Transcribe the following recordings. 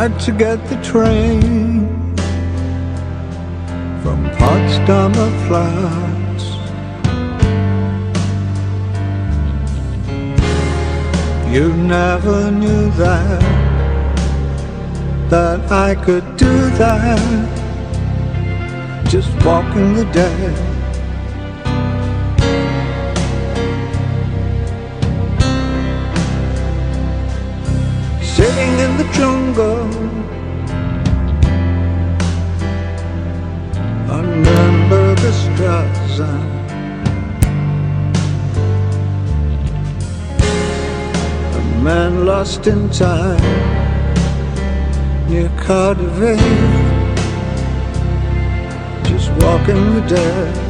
had to get the train from Potsdamer Platz. You never knew that, that I could do that, just walking the dead. Jungle on Nürnberger. A man lost in time near KaDeWe, just walking the dead.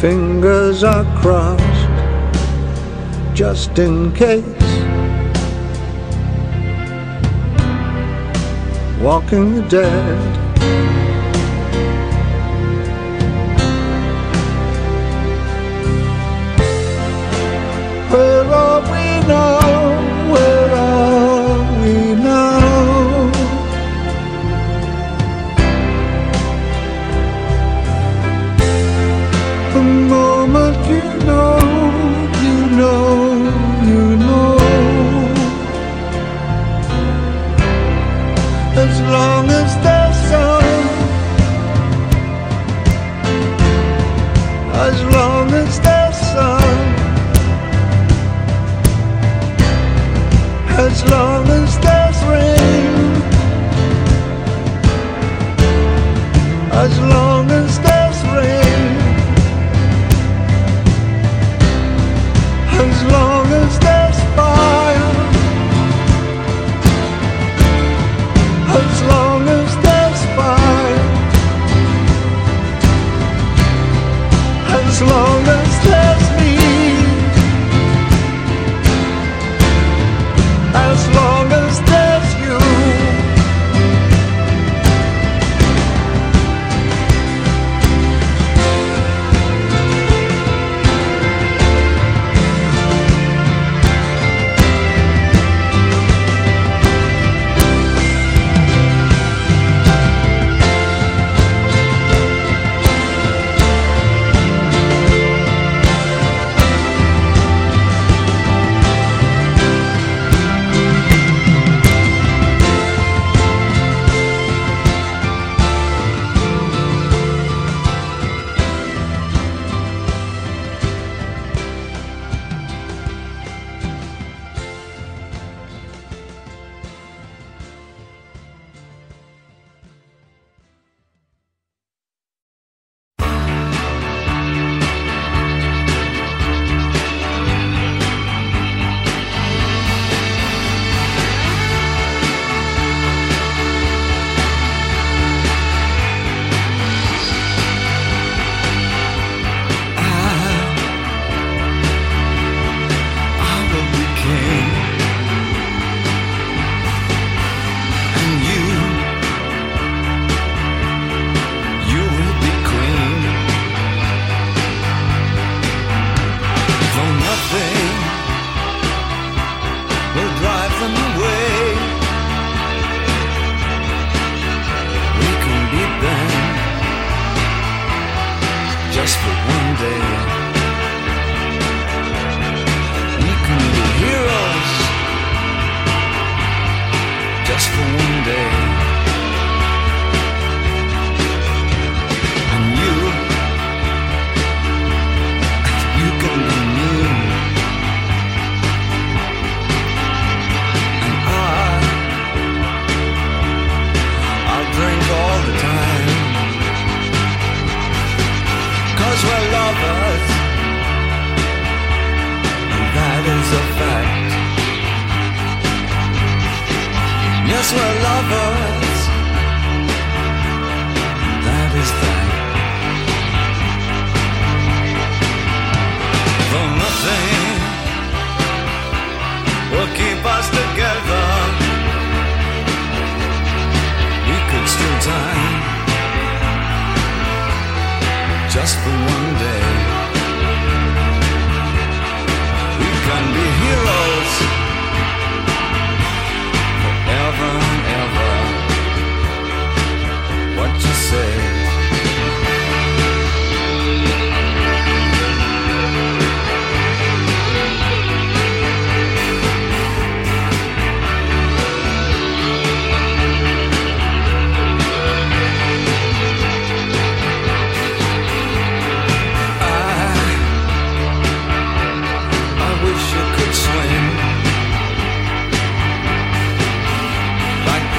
Fingers are crossed just in case. Walking the dead. Where are we now?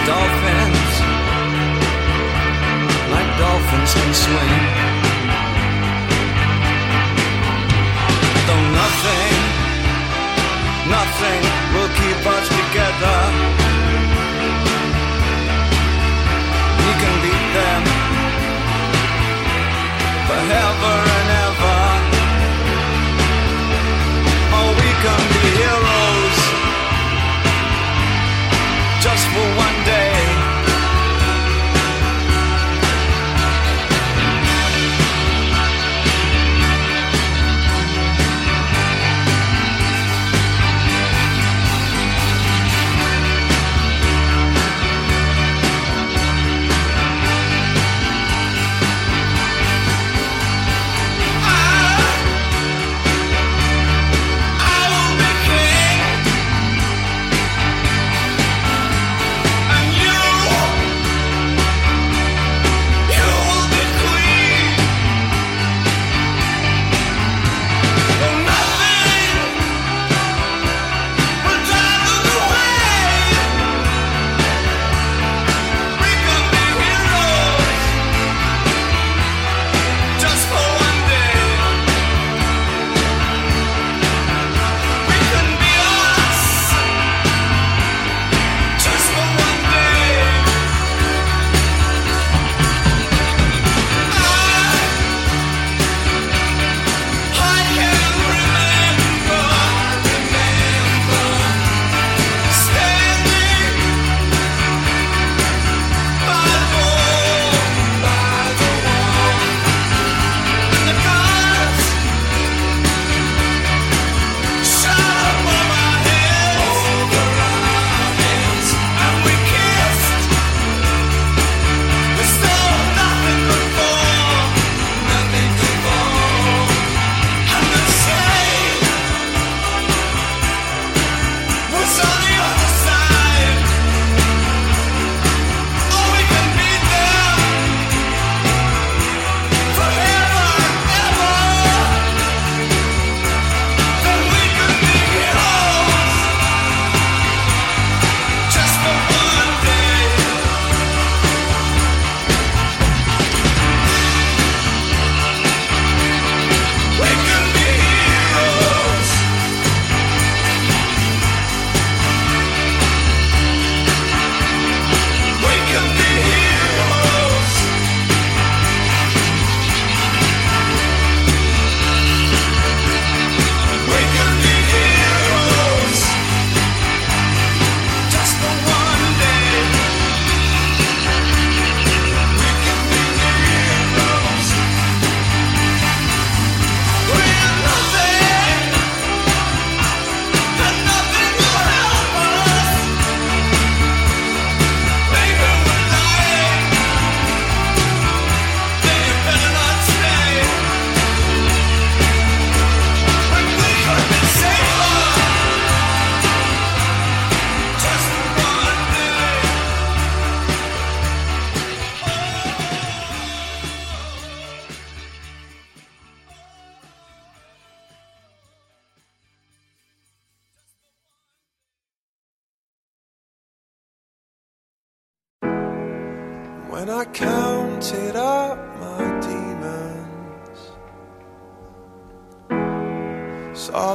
dolphins, like dolphins can swim. Though nothing, nothing will keep us together.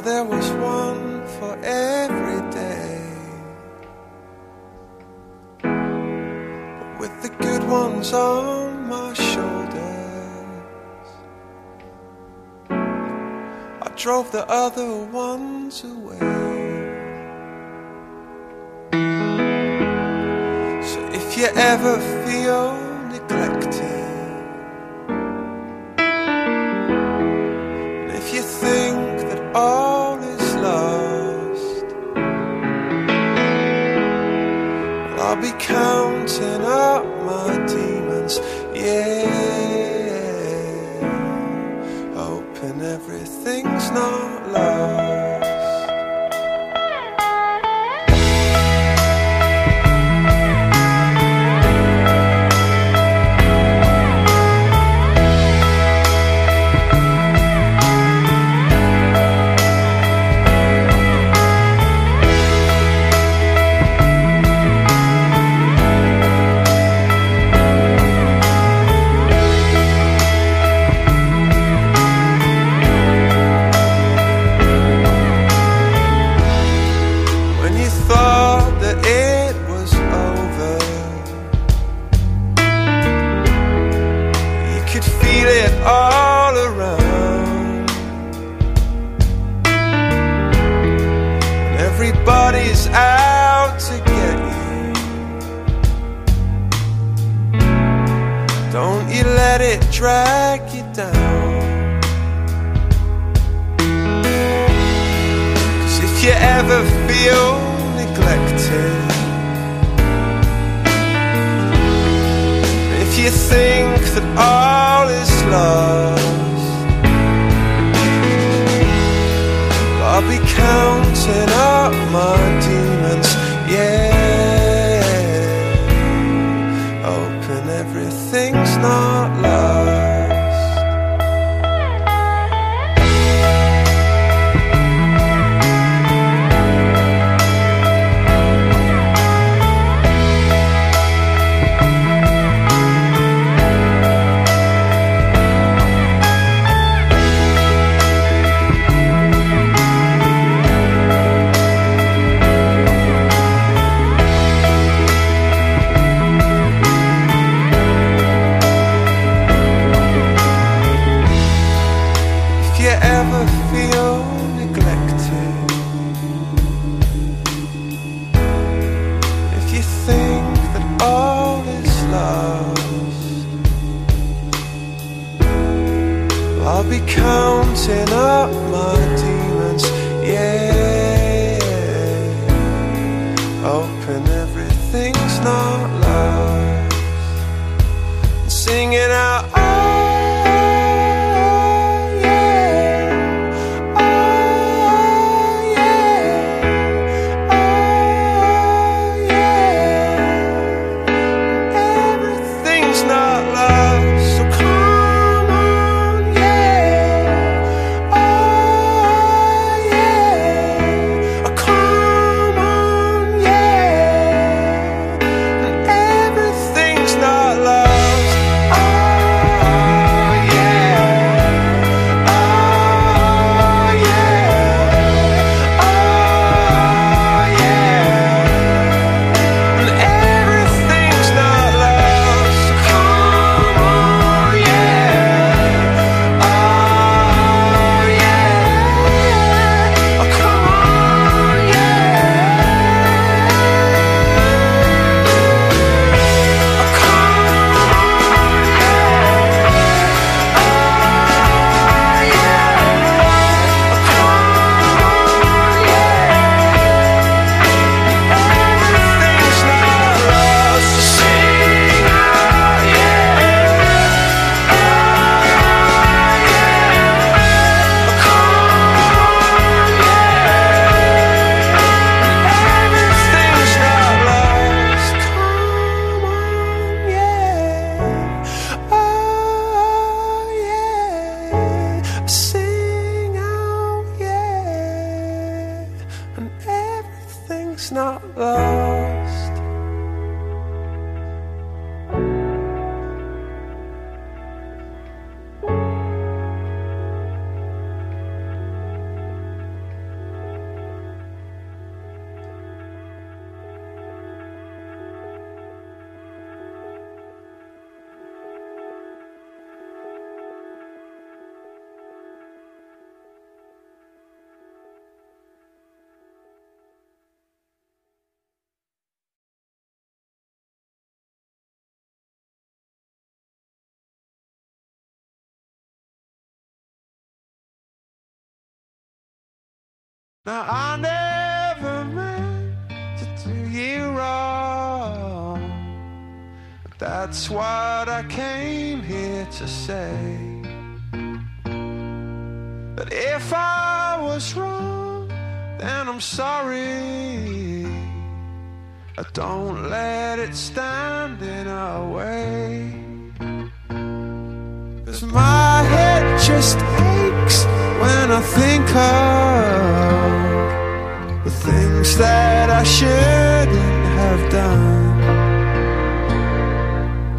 there was one for every day. But with the good ones on my shoulders, I drove the other ones away. So if you ever feel neglected, 너. think that I Now I never meant to do you wrong. But that's what I came here to say. But if I was wrong, then I'm sorry. Uh, Don't let it stand in our way. Cause my head just aches when I think of things that I shouldn't have done.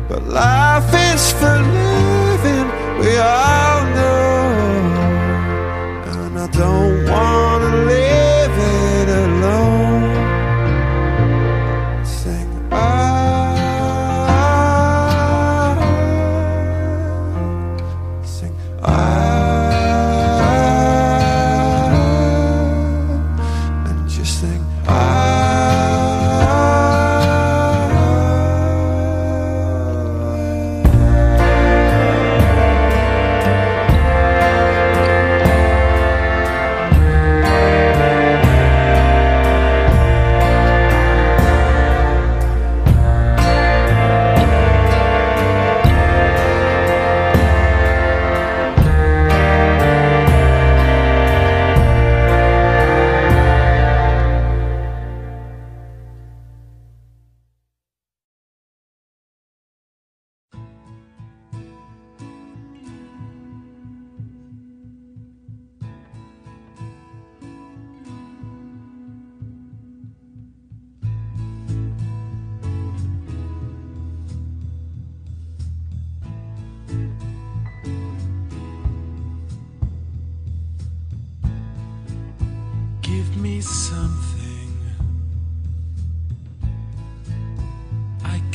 But life is for living, we all know. And I don't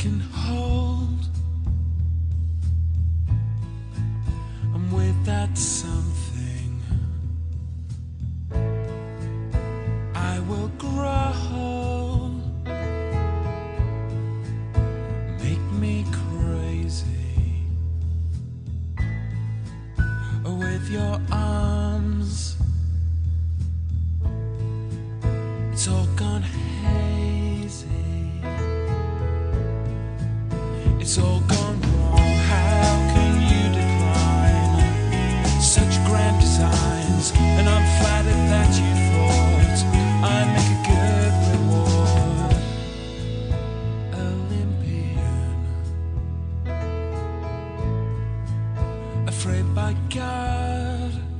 can afraid by God.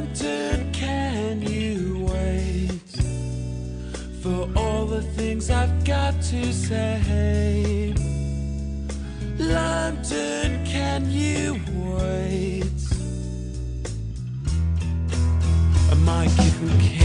tempted, can you wait for all the things I've got to say? London, can you wait? A Mike who can